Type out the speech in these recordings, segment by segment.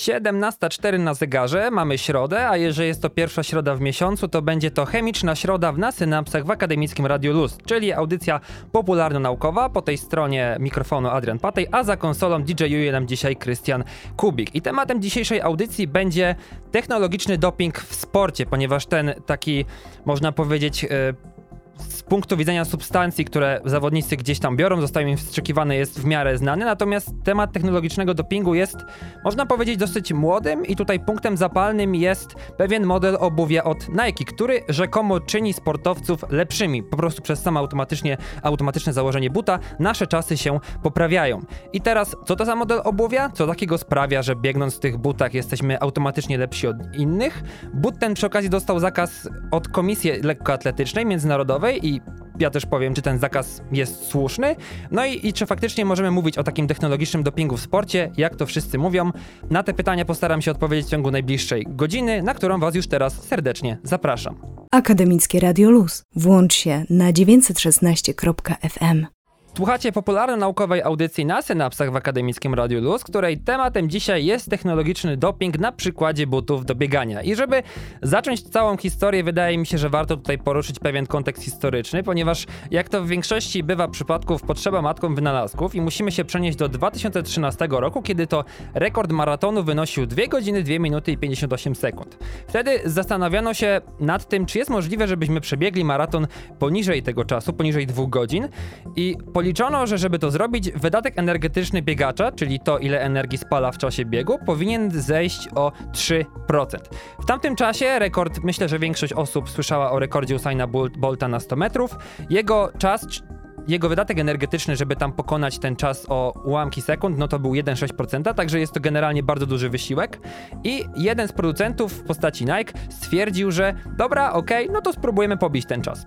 17.04 na zegarze, mamy środę, a jeżeli jest to pierwsza środa w miesiącu, to będzie to chemiczna środa w Nasynapsach w Akademickim Radiu Luz, czyli audycja popularno-naukowa, po tej stronie mikrofonu Adrian Patej, a za konsolą DJ-uje nam dzisiaj Krystian Kubik. I tematem dzisiejszej audycji będzie technologiczny doping w sporcie, ponieważ ten taki, można powiedzieć, yy, z punktu widzenia substancji, które zawodnicy gdzieś tam biorą, zostają im wstrzykiwane, jest w miarę znany, natomiast temat technologicznego dopingu jest, można powiedzieć, dosyć młodym i tutaj punktem zapalnym jest pewien model obuwia od Nike, który rzekomo czyni sportowców lepszymi. Po prostu przez samo automatycznie, automatyczne założenie buta nasze czasy się poprawiają. I teraz, co to za model obuwia? Co takiego sprawia, że biegnąc w tych butach jesteśmy automatycznie lepsi od innych? But ten przy okazji dostał zakaz od Komisji Lekkoatletycznej Międzynarodowej, i ja też powiem, czy ten zakaz jest słuszny. No i, i, czy faktycznie możemy mówić o takim technologicznym dopingu w sporcie, jak to wszyscy mówią. Na te pytania postaram się odpowiedzieć w ciągu najbliższej godziny, na którą Was już teraz serdecznie zapraszam. Akademickie Radio Luz. Włącz się na 916.fm. Słuchacie popularno-naukowej audycji na Synapsach w Akademickim Radiu Luz, której tematem dzisiaj jest technologiczny doping na przykładzie butów do biegania. I żeby zacząć całą historię, wydaje mi się, że warto tutaj poruszyć pewien kontekst historyczny, ponieważ jak to w większości bywa przypadków, potrzeba matką wynalazków i musimy się przenieść do 2013 roku, kiedy to rekord maratonu wynosił 2 godziny, 2 minuty i 58 sekund. Wtedy zastanawiano się nad tym, czy jest możliwe, żebyśmy przebiegli maraton poniżej tego czasu, poniżej 2 godzin i po Policzono, że żeby to zrobić, wydatek energetyczny biegacza, czyli to ile energii spala w czasie biegu, powinien zejść o 3%. W tamtym czasie rekord, myślę, że większość osób słyszała o rekordzie Usaina Bolta na 100 metrów. Jego czas jego wydatek energetyczny, żeby tam pokonać ten czas o ułamki sekund, no to był 1,6%, także jest to generalnie bardzo duży wysiłek. I jeden z producentów w postaci Nike stwierdził, że dobra, okej, okay, no to spróbujemy pobić ten czas.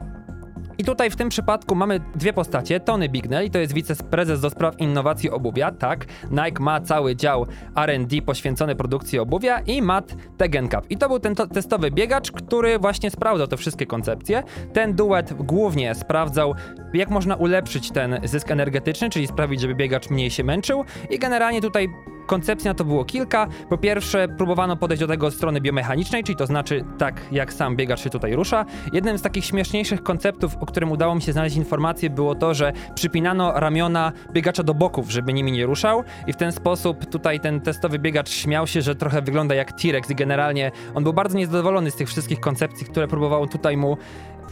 I tutaj w tym przypadku mamy dwie postacie. Tony Bignell, to jest wiceprezes do spraw innowacji obuwia, tak. Nike ma cały dział R&D poświęcony produkcji obuwia i Matt Tegenkap. I to był ten testowy biegacz, który właśnie sprawdzał te wszystkie koncepcje. Ten duet głównie sprawdzał, jak można ulepszyć ten zysk energetyczny, czyli sprawić, żeby biegacz mniej się męczył. I generalnie tutaj Koncepcji na to było kilka. Po pierwsze, próbowano podejść do tego od strony biomechanicznej, czyli to znaczy tak, jak sam biegacz się tutaj rusza. Jednym z takich śmieszniejszych konceptów, o którym udało mi się znaleźć informacje, było to, że przypinano ramiona biegacza do boków, żeby nimi nie ruszał i w ten sposób tutaj ten testowy biegacz śmiał się, że trochę wygląda jak T-Rex i generalnie on był bardzo niezadowolony z tych wszystkich koncepcji, które próbował tutaj mu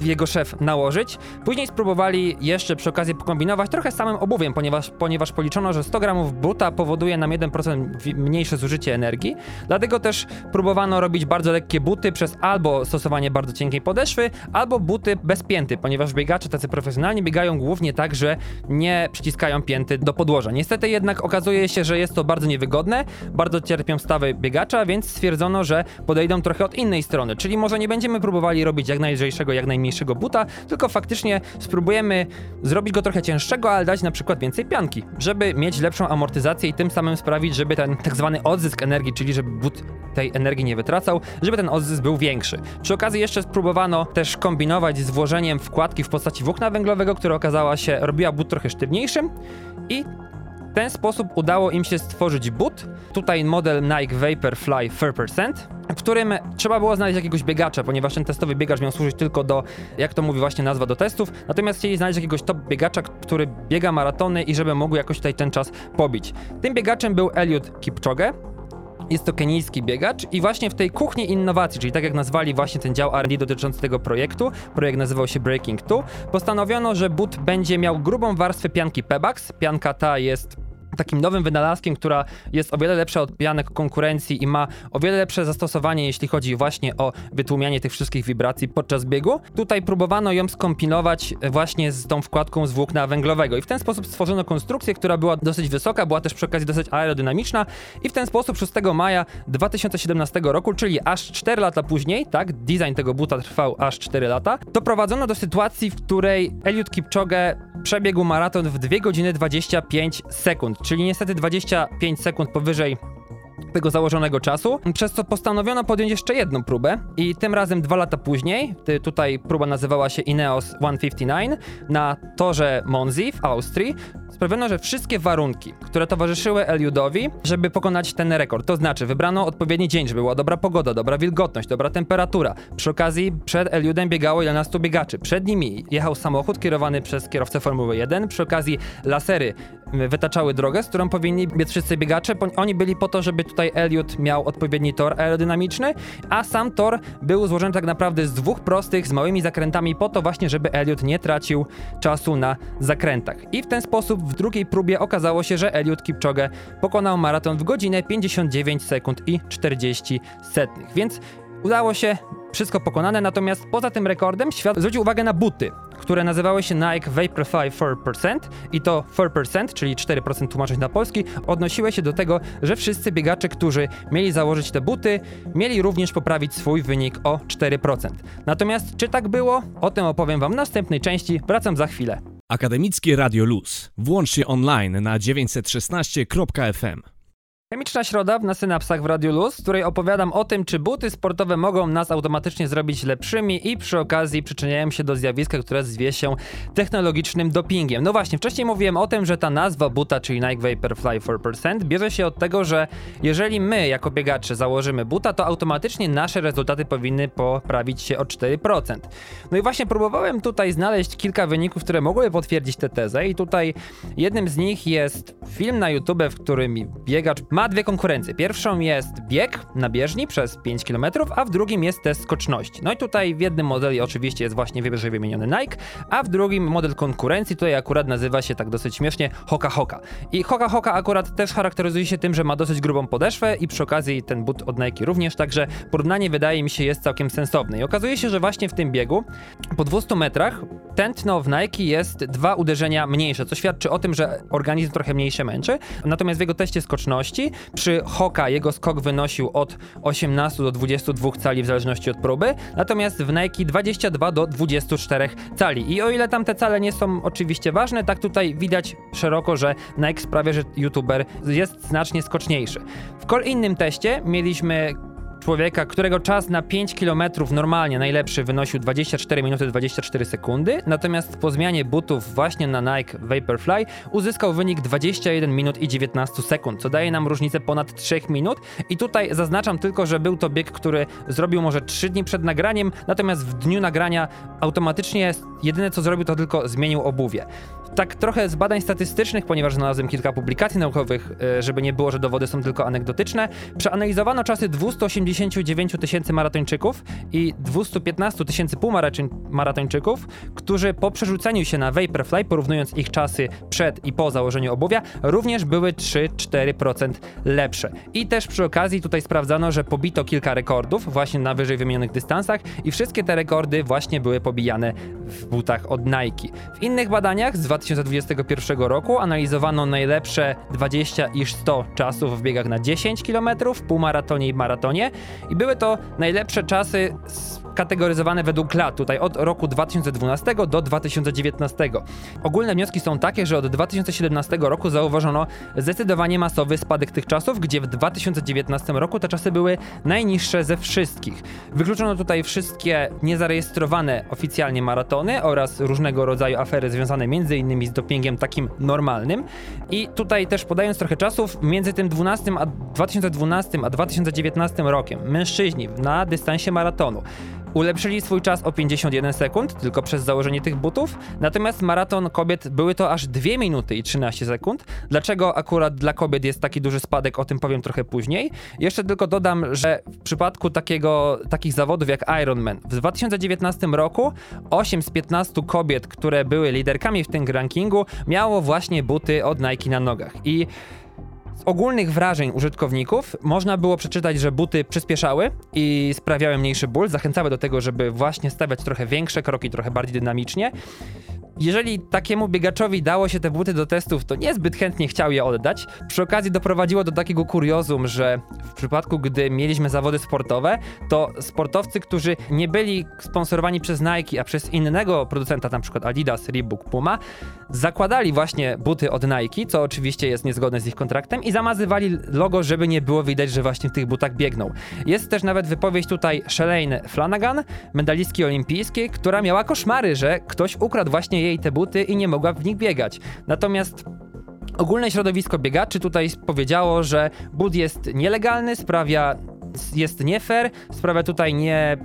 jego szef nałożyć. Później spróbowali jeszcze przy okazji pokombinować trochę samym obuwiem, ponieważ, ponieważ policzono, że 100 gramów buta powoduje nam 1% mniejsze zużycie energii. Dlatego też próbowano robić bardzo lekkie buty przez albo stosowanie bardzo cienkiej podeszwy, albo buty bez pięty, ponieważ biegacze tacy profesjonalni biegają głównie tak, że nie przyciskają pięty do podłoża. Niestety jednak okazuje się, że jest to bardzo niewygodne, bardzo cierpią stawy biegacza, więc stwierdzono, że podejdą trochę od innej strony, czyli może nie będziemy próbowali robić jak najlżejszego, jak najmniejszego mniejszego buta, tylko faktycznie spróbujemy zrobić go trochę cięższego, ale dać na przykład więcej pianki, żeby mieć lepszą amortyzację i tym samym sprawić, żeby ten tak zwany odzysk energii, czyli żeby but tej energii nie wytracał, żeby ten odzysk był większy. Przy okazji jeszcze spróbowano też kombinować z włożeniem wkładki w postaci włókna węglowego, która okazała się, robiła but trochę sztywniejszym i ten sposób udało im się stworzyć but. Tutaj model Nike Vaporfly 4%, w którym trzeba było znaleźć jakiegoś biegacza, ponieważ ten testowy biegacz miał służyć tylko do, jak to mówi właśnie nazwa, do testów. Natomiast chcieli znaleźć jakiegoś top biegacza, który biega maratony i żeby mógł jakoś tutaj ten czas pobić. Tym biegaczem był Eliud Kipchoge, jest to kenijski biegacz i właśnie w tej kuchni innowacji, czyli tak jak nazwali właśnie ten dział R&D dotyczący tego projektu, projekt nazywał się Breaking 2, postanowiono, że but będzie miał grubą warstwę pianki Pebax. Pianka ta jest takim nowym wynalazkiem, która jest o wiele lepsza od pianek konkurencji i ma o wiele lepsze zastosowanie, jeśli chodzi właśnie o wytłumianie tych wszystkich wibracji podczas biegu. Tutaj próbowano ją skompilować właśnie z tą wkładką z włókna węglowego i w ten sposób stworzono konstrukcję, która była dosyć wysoka, była też przy okazji dosyć aerodynamiczna i w ten sposób 6 maja 2017 roku, czyli aż 4 lata później, tak, design tego buta trwał aż 4 lata, doprowadzono do sytuacji, w której Eliud Kipchoge przebiegł maraton w 2 godziny 25 sekund, czyli niestety 25 sekund powyżej tego założonego czasu, przez co postanowiono podjąć jeszcze jedną próbę i tym razem dwa lata później, tutaj próba nazywała się Ineos 159 na torze Monzi w Austrii, sprawiono, że wszystkie warunki, które towarzyszyły Eliudowi, żeby pokonać ten rekord, to znaczy wybrano odpowiedni dzień, żeby była dobra pogoda, dobra wilgotność, dobra temperatura. Przy okazji przed Eliudem biegało 11 biegaczy. Przed nimi jechał samochód kierowany przez kierowcę Formuły 1. Przy okazji lasery wytaczały drogę, z którą powinni biec wszyscy biegacze. Oni byli po to, żeby tutaj Eliud miał odpowiedni tor aerodynamiczny, a sam tor był złożony tak naprawdę z dwóch prostych, z małymi zakrętami po to właśnie, żeby Eliud nie tracił czasu na zakrętach. I w ten sposób w drugiej próbie okazało się, że Eliud Kipchoge pokonał maraton w godzinę 59 sekund i 40 setnych, więc udało się wszystko pokonane, natomiast poza tym rekordem świat zwrócił uwagę na buty, które nazywały się Nike Vaporfly 4% i to 4%, czyli 4% tłumaczeń na polski, odnosiły się do tego, że wszyscy biegacze, którzy mieli założyć te buty, mieli również poprawić swój wynik o 4%. Natomiast czy tak było? O tym opowiem wam w następnej części, wracam za chwilę. Akademickie Radio Luz. Włącz się online na 916.fm. Chemiczna środa na synapsach w Radiu Luz, w której opowiadam o tym, czy buty sportowe mogą nas automatycznie zrobić lepszymi i przy okazji przyczyniają się do zjawiska, które zwie się technologicznym dopingiem. No właśnie, wcześniej mówiłem o tym, że ta nazwa buta, czyli Nike Vaporfly 4%, bierze się od tego, że jeżeli my jako biegacze założymy buta, to automatycznie nasze rezultaty powinny poprawić się o 4%. No i właśnie próbowałem tutaj znaleźć kilka wyników, które mogły potwierdzić tę tezę i tutaj jednym z nich jest film na YouTube, w którym biegacz ma dwie konkurencje. Pierwszą jest bieg na bieżni przez 5 km, a w drugim jest test skoczności. No i tutaj w jednym modeli oczywiście jest właśnie wyżej wymieniony Nike, a w drugim model konkurencji tutaj akurat nazywa się tak dosyć śmiesznie Hoka Hoka. I Hoka Hoka akurat też charakteryzuje się tym, że ma dosyć grubą podeszwę i przy okazji ten but od Nike również, także porównanie wydaje mi się jest całkiem sensowne. I okazuje się, że właśnie w tym biegu po 200 metrach tętno w Nike jest dwa uderzenia mniejsze, co świadczy o tym, że organizm trochę mniej się męczy. Natomiast w jego teście skoczności przy Hoka jego skok wynosił od 18 do 22 cali w zależności od próby, natomiast w Nike 22 do 24 cali. I o ile tam te cale nie są oczywiście ważne, tak tutaj widać szeroko, że Nike sprawia, że youtuber jest znacznie skoczniejszy. W kol innym teście mieliśmy człowieka, którego czas na 5 km normalnie najlepszy wynosił 24 minuty 24 sekundy, natomiast po zmianie butów właśnie na Nike Vaporfly uzyskał wynik 21 minut i 19 sekund, co daje nam różnicę ponad 3 minut. I tutaj zaznaczam tylko, że był to bieg, który zrobił może 3 dni przed nagraniem, natomiast w dniu nagrania automatycznie jedyne co zrobił to tylko zmienił obuwie tak trochę z badań statystycznych, ponieważ znalazłem kilka publikacji naukowych, e, żeby nie było, że dowody są tylko anegdotyczne, przeanalizowano czasy 289 tysięcy maratończyków i 215 tysięcy półmaratończyków, którzy po przerzuceniu się na Vaporfly, porównując ich czasy przed i po założeniu obuwia, również były 3-4% lepsze. I też przy okazji tutaj sprawdzano, że pobito kilka rekordów właśnie na wyżej wymienionych dystansach i wszystkie te rekordy właśnie były pobijane w butach od Nike. W innych badaniach z 2000 2021 roku. Analizowano najlepsze 20 i 100 czasów w biegach na 10 km, półmaratonie i maratonie. I były to najlepsze czasy kategoryzowane według lat, tutaj od roku 2012 do 2019. Ogólne wnioski są takie, że od 2017 roku zauważono zdecydowanie masowy spadek tych czasów, gdzie w 2019 roku te czasy były najniższe ze wszystkich. Wykluczono tutaj wszystkie niezarejestrowane oficjalnie maratony oraz różnego rodzaju afery związane m.in. z dopingiem takim normalnym. I tutaj też podając trochę czasów, między tym 12 a 2012 a 2019 rokiem mężczyźni na dystansie maratonu ulepszyli swój czas o 51 sekund tylko przez założenie tych butów, natomiast maraton kobiet były to aż 2 minuty i 13 sekund. Dlaczego akurat dla kobiet jest taki duży spadek, o tym powiem trochę później. Jeszcze tylko dodam, że w przypadku takiego, takich zawodów jak Ironman w 2019 roku 8 z 15 kobiet, które były liderkami w tym rankingu, miało właśnie buty od Nike na nogach. I z ogólnych wrażeń użytkowników można było przeczytać, że buty przyspieszały i sprawiały mniejszy ból, zachęcały do tego, żeby właśnie stawiać trochę większe kroki, trochę bardziej dynamicznie. Jeżeli takiemu biegaczowi dało się te buty do testów, to niezbyt chętnie chciał je oddać. Przy okazji doprowadziło do takiego kuriozum, że w przypadku, gdy mieliśmy zawody sportowe, to sportowcy, którzy nie byli sponsorowani przez Nike, a przez innego producenta, na przykład Adidas, Reebok, Puma, zakładali właśnie buty od Nike, co oczywiście jest niezgodne z ich kontraktem i zamazywali logo, żeby nie było widać, że właśnie w tych butach biegną. Jest też nawet wypowiedź tutaj Shalane Flanagan, medalistki olimpijskiej, która miała koszmary, że ktoś ukradł właśnie jej te buty i nie mogła w nich biegać. Natomiast ogólne środowisko biegaczy tutaj powiedziało, że but jest nielegalny, sprawia, jest nie fair, sprawia tutaj nie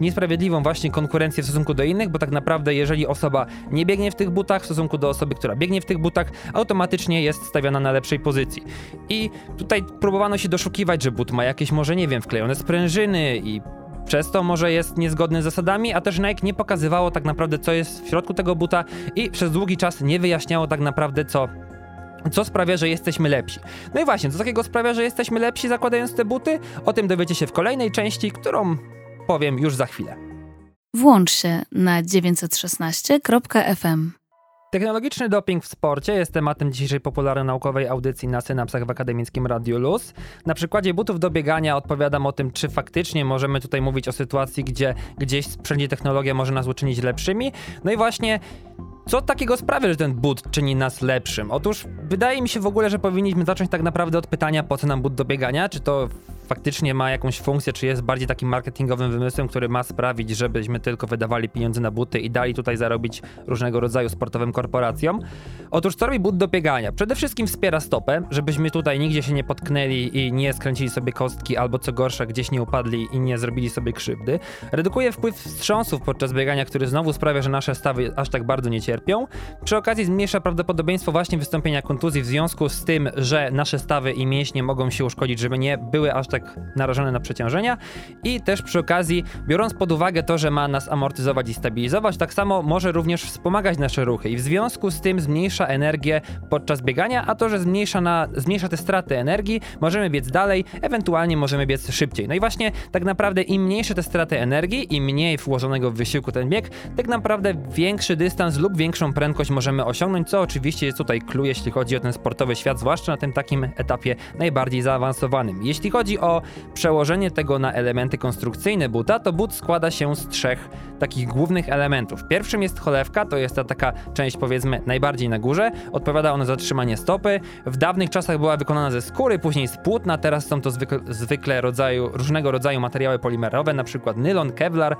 niesprawiedliwą właśnie konkurencję w stosunku do innych, bo tak naprawdę jeżeli osoba nie biegnie w tych butach w stosunku do osoby, która biegnie w tych butach, automatycznie jest stawiana na lepszej pozycji. I tutaj próbowano się doszukiwać, że but ma jakieś może, nie wiem, wklejone sprężyny i przez to może jest niezgodny z zasadami, a też Nike nie pokazywało tak naprawdę, co jest w środku tego buta i przez długi czas nie wyjaśniało tak naprawdę, co co sprawia, że jesteśmy lepsi. No i właśnie, co takiego sprawia, że jesteśmy lepsi zakładając te buty? O tym dowiecie się w kolejnej części, którą powiem już za chwilę. Włącz się na 916.fm. Technologiczny doping w sporcie jest tematem dzisiejszej popularno-naukowej audycji na synapsach w akademickim Radio Luz. Na przykładzie butów do biegania odpowiadam o tym, czy faktycznie możemy tutaj mówić o sytuacji, gdzie gdzieś sprzęgnie technologia może nas uczynić lepszymi. No i właśnie co takiego sprawia, że ten but czyni nas lepszym? Otóż wydaje mi się w ogóle, że powinniśmy zacząć tak naprawdę od pytania, po co nam but do biegania? Czy to faktycznie ma jakąś funkcję, czy jest bardziej takim marketingowym wymysłem, który ma sprawić, żebyśmy tylko wydawali pieniądze na buty i dali tutaj zarobić różnego rodzaju sportowym korporacjom? Otóż co robi but do biegania? Przede wszystkim wspiera stopę, żebyśmy tutaj nigdzie się nie potknęli i nie skręcili sobie kostki, albo co gorsza, gdzieś nie upadli i nie zrobili sobie krzywdy. Redukuje wpływ wstrząsów podczas biegania, który znowu sprawia, że nasze stawy aż tak bardzo nie cierpią. Przy okazji zmniejsza prawdopodobieństwo właśnie wystąpienia kontuzji w związku z tym, że nasze stawy i mięśnie mogą się uszkodzić, żeby nie były aż tak tak narażone na przeciążenia i też przy okazji, biorąc pod uwagę to, że ma nas amortyzować i stabilizować, tak samo może również wspomagać nasze ruchy i w związku z tym zmniejsza energię podczas biegania, a to, że zmniejsza, na, zmniejsza te straty energii, możemy biec dalej, ewentualnie możemy biec szybciej. No i właśnie tak naprawdę im mniejsze te straty energii, im mniej włożonego w wysiłku ten bieg, tak naprawdę większy dystans lub większą prędkość możemy osiągnąć, co oczywiście jest tutaj clue, jeśli chodzi o ten sportowy świat, zwłaszcza na tym takim etapie najbardziej zaawansowanym. Jeśli chodzi o o przełożenie tego na elementy konstrukcyjne buta, to but składa się z trzech takich głównych elementów. Pierwszym jest cholewka, to jest ta taka część powiedzmy najbardziej na górze, odpowiada ona za trzymanie stopy. W dawnych czasach była wykonana ze skóry, później z płótna, teraz są to zwykle, zwykle rodzaju, różnego rodzaju materiały polimerowe, przykład nylon, kevlar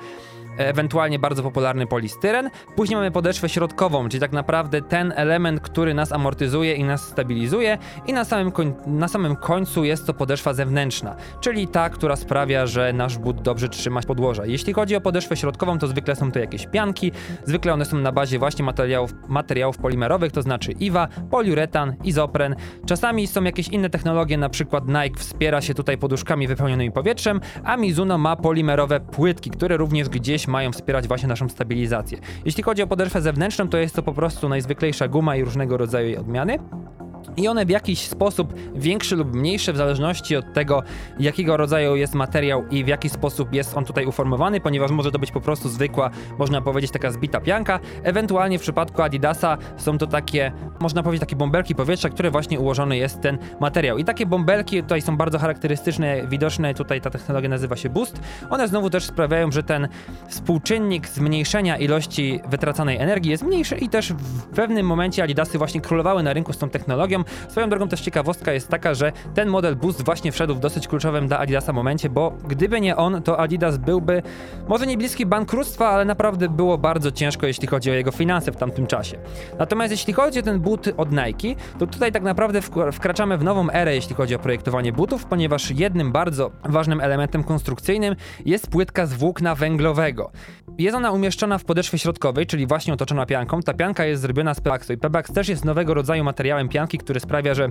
ewentualnie bardzo popularny polistyren. Później mamy podeszwę środkową, czyli tak naprawdę ten element, który nas amortyzuje i nas stabilizuje. I na samym, na samym końcu jest to podeszwa zewnętrzna, czyli ta, która sprawia, że nasz but dobrze trzyma podłoża. Jeśli chodzi o podeszwę środkową, to zwykle są to jakieś pianki, zwykle one są na bazie właśnie materiałów, materiałów polimerowych, to znaczy IWA, poliuretan, izopren. Czasami są jakieś inne technologie, na przykład Nike wspiera się tutaj poduszkami wypełnionymi powietrzem, a Mizuno ma polimerowe płytki, które również gdzieś mają wspierać właśnie naszą stabilizację. Jeśli chodzi o podeszwę zewnętrzną, to jest to po prostu najzwyklejsza guma i różnego rodzaju jej odmiany i one w jakiś sposób większy lub mniejszy w zależności od tego, jakiego rodzaju jest materiał i w jaki sposób jest on tutaj uformowany, ponieważ może to być po prostu zwykła, można powiedzieć, taka zbita pianka. Ewentualnie w przypadku Adidasa są to takie, można powiedzieć, takie bąbelki powietrza, które właśnie ułożony jest ten materiał. I takie bąbelki tutaj są bardzo charakterystyczne, widoczne, tutaj ta technologia nazywa się Boost. One znowu też sprawiają, że ten współczynnik zmniejszenia ilości wytracanej energii jest mniejszy i też w pewnym momencie Adidasy właśnie królowały na rynku z tą technologią, technologią. Swoją drogą też ciekawostka jest taka, że ten model Boost właśnie wszedł w dosyć kluczowym dla Adidasa momencie, bo gdyby nie on, to Adidas byłby może nie bliski bankructwa, ale naprawdę było bardzo ciężko, jeśli chodzi o jego finanse w tamtym czasie. Natomiast jeśli chodzi o ten but od Nike, to tutaj tak naprawdę wkraczamy w nową erę, jeśli chodzi o projektowanie butów, ponieważ jednym bardzo ważnym elementem konstrukcyjnym jest płytka z włókna węglowego. Jest ona umieszczona w podeszwie środkowej, czyli właśnie otoczona pianką. Ta pianka jest zrobiona z Pebaxu i Pebax też jest nowego rodzaju materiałem pianki, który sprawia, że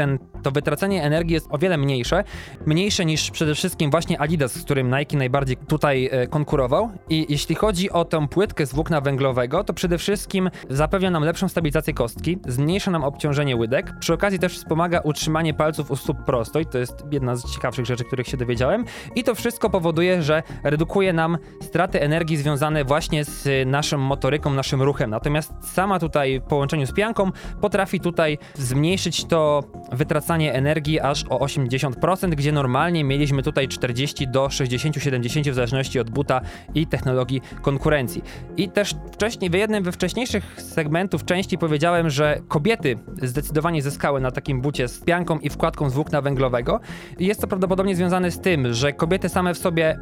ten, to wytracenie energii jest o wiele mniejsze. Mniejsze niż przede wszystkim właśnie Adidas, z którym Nike najbardziej tutaj e, konkurował. I jeśli chodzi o tę płytkę z włókna węglowego, to przede wszystkim zapewnia nam lepszą stabilizację kostki, zmniejsza nam obciążenie łydek, przy okazji też wspomaga utrzymanie palców u stóp prostoj, to jest jedna z ciekawszych rzeczy, których się dowiedziałem. I to wszystko powoduje, że redukuje nam straty energii związane właśnie z naszą motoryką, naszym ruchem. Natomiast sama tutaj w połączeniu z pianką potrafi tutaj zmniejszyć to wytracanie energii aż o 80%, gdzie normalnie mieliśmy tutaj 40 do 60-70 w zależności od buta i technologii konkurencji. I też wcześniej, w jednym we wcześniejszych segmentów części powiedziałem, że kobiety zdecydowanie zyskały na takim bucie z pianką i wkładką z włókna węglowego. Jest to prawdopodobnie związane z tym, że kobiety same w sobie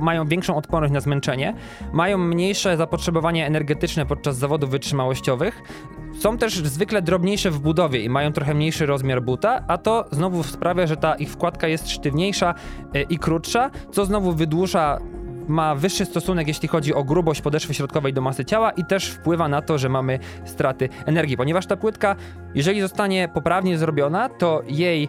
mają większą odporność na zmęczenie, mają mniejsze zapotrzebowanie energetyczne podczas zawodów wytrzymałościowych, są też zwykle drobniejsze w budowie i mają trochę mniejszy rozmiar buta, a to znowu sprawia, że ta ich wkładka jest sztywniejsza e, i krótsza, co znowu wydłuża ma wyższy stosunek, jeśli chodzi o grubość podeszwy środkowej do masy ciała i też wpływa na to, że mamy straty energii, ponieważ ta płytka, jeżeli zostanie poprawnie zrobiona, to jej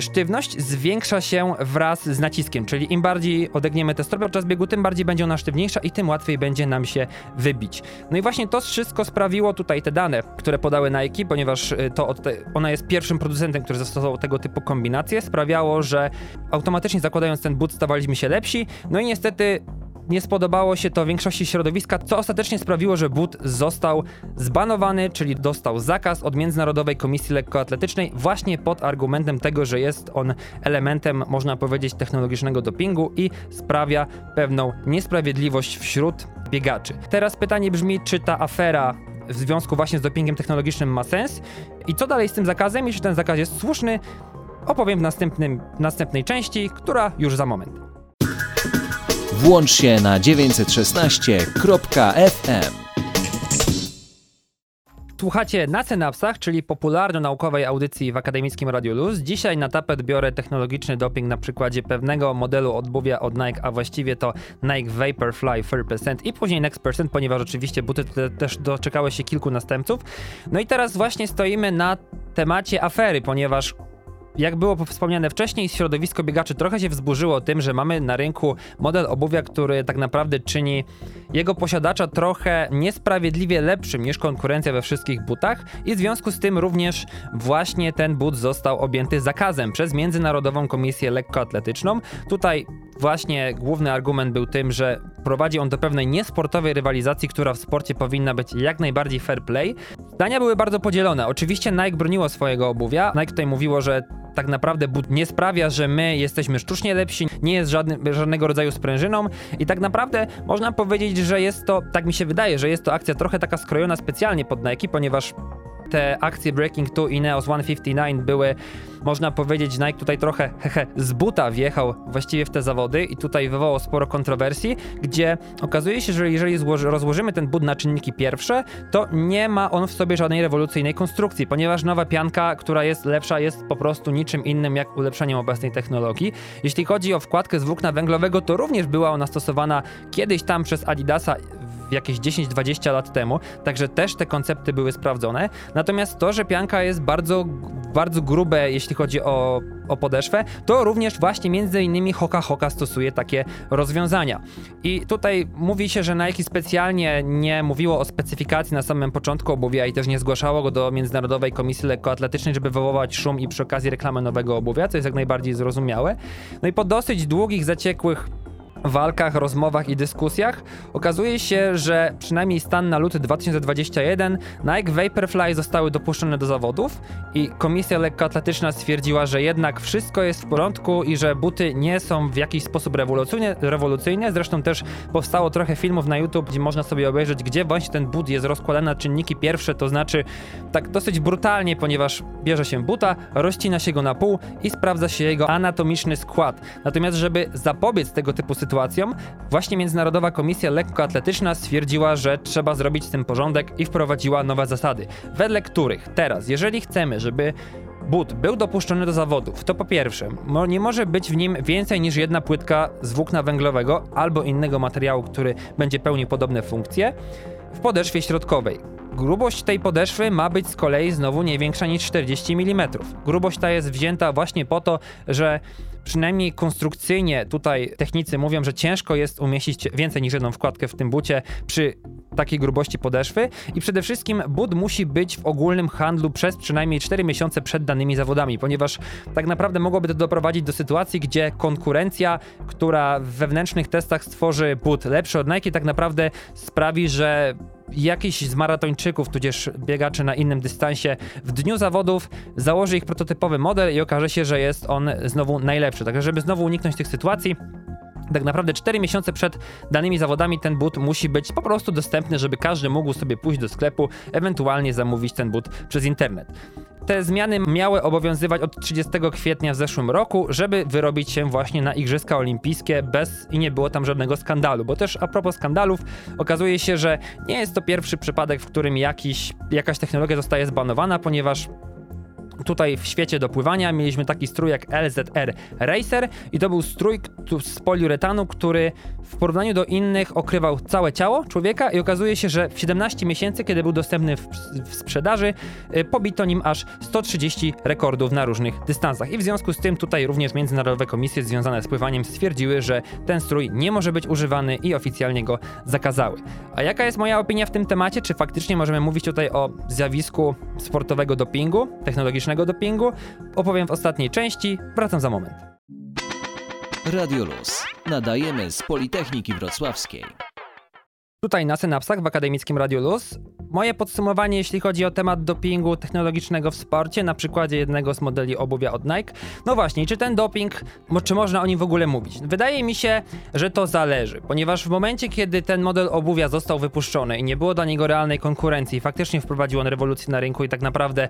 sztywność zwiększa się wraz z naciskiem, czyli im bardziej odegniemy tę stopę podczas biegu, tym bardziej będzie ona sztywniejsza i tym łatwiej będzie nam się wybić. No i właśnie to wszystko sprawiło tutaj te dane, które podały Nike, ponieważ y, to ona jest pierwszym producentem, który zastosował tego typu kombinacje, sprawiało, że automatycznie zakładając ten but stawaliśmy się lepsi, no i niestety nie spodobało się to większości środowiska, co ostatecznie sprawiło, że but został zbanowany, czyli dostał zakaz od Międzynarodowej Komisji Lekkoatletycznej właśnie pod argumentem tego, że jest on elementem, można powiedzieć, technologicznego dopingu i sprawia pewną niesprawiedliwość wśród biegaczy. Teraz pytanie brzmi, czy ta afera w związku właśnie z dopingiem technologicznym ma sens i co dalej z tym zakazem, jeśli ten zakaz jest słuszny, opowiem w następnym, następnej części, która już za moment. Włącz się na 916.fm. Słuchacie na Synapsach, czyli popularno-naukowej audycji w akademickim Radio Luz. Dzisiaj na tapet biorę technologiczny doping na przykładzie pewnego modelu odbuwia od Nike, a właściwie to Nike Vaporfly 4% i później Next Percent, ponieważ oczywiście buty te też doczekały się kilku następców. No i teraz właśnie stoimy na temacie afery, ponieważ jak było wspomniane wcześniej, środowisko biegaczy trochę się wzburzyło tym, że mamy na rynku model obuwia, który tak naprawdę czyni jego posiadacza trochę niesprawiedliwie lepszym niż konkurencja we wszystkich butach i w związku z tym również właśnie ten but został objęty zakazem przez Międzynarodową Komisję Lekkoatletyczną. Tutaj właśnie główny argument był tym, że prowadzi on do pewnej niesportowej rywalizacji, która w sporcie powinna być jak najbardziej fair play. Zdania były bardzo podzielone. Oczywiście Nike broniło swojego obuwia. Nike tutaj mówiło, że tak naprawdę nie sprawia, że my jesteśmy sztucznie lepsi, nie jest żadny, żadnego rodzaju sprężyną i tak naprawdę można powiedzieć, że jest to, tak mi się wydaje, że jest to akcja trochę taka skrojona specjalnie pod Nike, ponieważ te akcje Breaking 2 i Neos 159 były, można powiedzieć, Nike tutaj trochę hehe, z buta wjechał właściwie w te zawody i tutaj wywołał sporo kontrowersji, gdzie okazuje się, że jeżeli złoży, rozłożymy ten but na czynniki pierwsze, to nie ma on w sobie żadnej rewolucyjnej konstrukcji, ponieważ nowa pianka, która jest lepsza, jest po prostu niczym innym jak ulepszeniem obecnej technologii. Jeśli chodzi o wkładkę z włókna węglowego, to również była ona stosowana kiedyś tam przez Adidasa jakieś 10-20 lat temu, także też te koncepty były sprawdzone. Natomiast to, że pianka jest bardzo, bardzo grube, jeśli chodzi o, o podeszwę, to również właśnie między innymi Hoka Hoka stosuje takie rozwiązania. I tutaj mówi się, że Nike specjalnie nie mówiło o specyfikacji na samym początku obuwia i też nie zgłaszało go do Międzynarodowej Komisji Lekkoatletycznej, żeby wywołać szum i przy okazji reklamy nowego obuwia, co jest jak najbardziej zrozumiałe. No i po dosyć długich, zaciekłych walkach, rozmowach i dyskusjach. Okazuje się, że przynajmniej stan na luty 2021 Nike Vaporfly zostały dopuszczone do zawodów i komisja lekkoatletyczna stwierdziła, że jednak wszystko jest w porządku i że buty nie są w jakiś sposób rewolucyjne. rewolucyjne. Zresztą też powstało trochę filmów na YouTube, gdzie można sobie obejrzeć, gdzie właśnie ten but jest rozkładany na czynniki pierwsze, to znaczy tak dosyć brutalnie, ponieważ bierze się buta, rozcina się go na pół i sprawdza się jego anatomiczny skład. Natomiast, żeby zapobiec tego typu sytuacjom, właśnie Międzynarodowa Komisja Lekkoatletyczna stwierdziła, że trzeba zrobić z tym porządek i wprowadziła nowe zasady, wedle których teraz, jeżeli chcemy, żeby but był dopuszczony do zawodów, to po pierwsze, nie może być w nim więcej niż jedna płytka z włókna węglowego albo innego materiału, który będzie pełnił podobne funkcje w podeszwie środkowej. Grubość tej podeszwy ma być z kolei znowu nie większa niż 40 mm. Grubość ta jest wzięta właśnie po to, że przynajmniej konstrukcyjnie tutaj technicy mówią, że ciężko jest umieścić więcej niż jedną wkładkę w tym bucie przy takiej grubości podeszwy. I przede wszystkim but musi być w ogólnym handlu przez przynajmniej 4 miesiące przed danymi zawodami, ponieważ tak naprawdę mogłoby to doprowadzić do sytuacji, gdzie konkurencja, która w wewnętrznych testach stworzy but lepszy od Nike, tak naprawdę sprawi, że jakiś z maratończyków, tudzież biegaczy na innym dystansie w dniu zawodów założy ich prototypowy model i okaże się, że jest on znowu najlepszy. Także żeby znowu uniknąć tych sytuacji, tak naprawdę 4 miesiące przed danymi zawodami ten but musi być po prostu dostępny, żeby każdy mógł sobie pójść do sklepu, ewentualnie zamówić ten but przez internet. Te zmiany miały obowiązywać od 30 kwietnia w zeszłym roku, żeby wyrobić się właśnie na Igrzyska Olimpijskie bez i nie było tam żadnego skandalu. Bo też a propos skandalów, okazuje się, że nie jest to pierwszy przypadek, w którym jakiś, jakaś technologia zostaje zbanowana, ponieważ tutaj w świecie do pływania mieliśmy taki strój jak LZR Racer i to był strój z poliuretanu, który w porównaniu do innych okrywał całe ciało człowieka i okazuje się, że w 17 miesięcy, kiedy był dostępny w, w sprzedaży, y, pobito nim aż 130 rekordów na różnych dystansach. I w związku z tym tutaj również międzynarodowe komisje związane z pływaniem stwierdziły, że ten strój nie może być używany i oficjalnie go zakazały. A jaka jest moja opinia w tym temacie? Czy faktycznie możemy mówić tutaj o zjawisku sportowego dopingu, technologicznego dopingu? Opowiem w ostatniej części, wracam za moment. Radio Luz. Nadajemy z Politechniki Wrocławskiej. Tutaj na synapsach w akademickim Radiu Luz. Moje podsumowanie, jeśli chodzi o temat dopingu technologicznego w sporcie, na przykładzie jednego z modeli obuwia od Nike. No właśnie, czy ten doping, czy można o nim w ogóle mówić? Wydaje mi się, że to zależy, ponieważ w momencie, kiedy ten model obuwia został wypuszczony i nie było dla niego realnej konkurencji, faktycznie wprowadził on rewolucję na rynku i tak naprawdę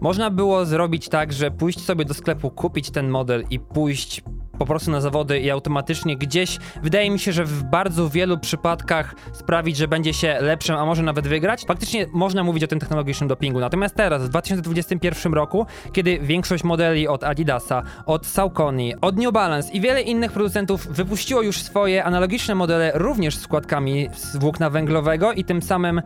można było zrobić tak, że pójść sobie do sklepu, kupić ten model i pójść po prostu na zawody i automatycznie gdzieś, wydaje mi się, że w bardzo wielu przypadkach sprawić, że będzie się lepszym, a może nawet wygrać. Faktycznie można mówić o tym technologicznym dopingu. Natomiast teraz, w 2021 roku, kiedy większość modeli od Adidasa, od Saucony, od New Balance i wiele innych producentów wypuściło już swoje analogiczne modele również z składkami z włókna węglowego i tym samym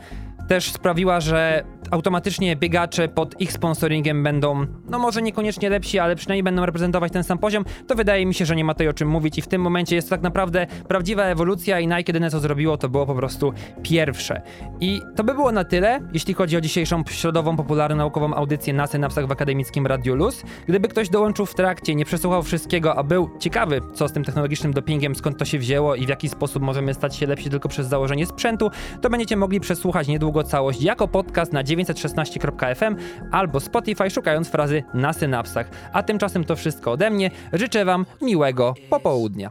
też sprawiła, że automatycznie biegacze pod ich sponsoringiem będą, no może niekoniecznie lepsi, ale przynajmniej będą reprezentować ten sam poziom, to wydaje mi się, że nie ma tutaj o czym mówić i w tym momencie jest to tak naprawdę prawdziwa ewolucja i Nike jedyne co zrobiło to było po prostu pierwsze. I to by było na tyle, jeśli chodzi o dzisiejszą środową, popularną naukową audycję na synapsach w akademickim Radio Luz. Gdyby ktoś dołączył w trakcie, nie przesłuchał wszystkiego, a był ciekawy, co z tym technologicznym dopingiem, skąd to się wzięło i w jaki sposób możemy stać się lepsi tylko przez założenie sprzętu, to będziecie mogli przesłuchać niedługo całość jako podcast na 916.fm albo Spotify szukając frazy na synapsach. A tymczasem to wszystko ode mnie. Życzę Wam miłego popołudnia.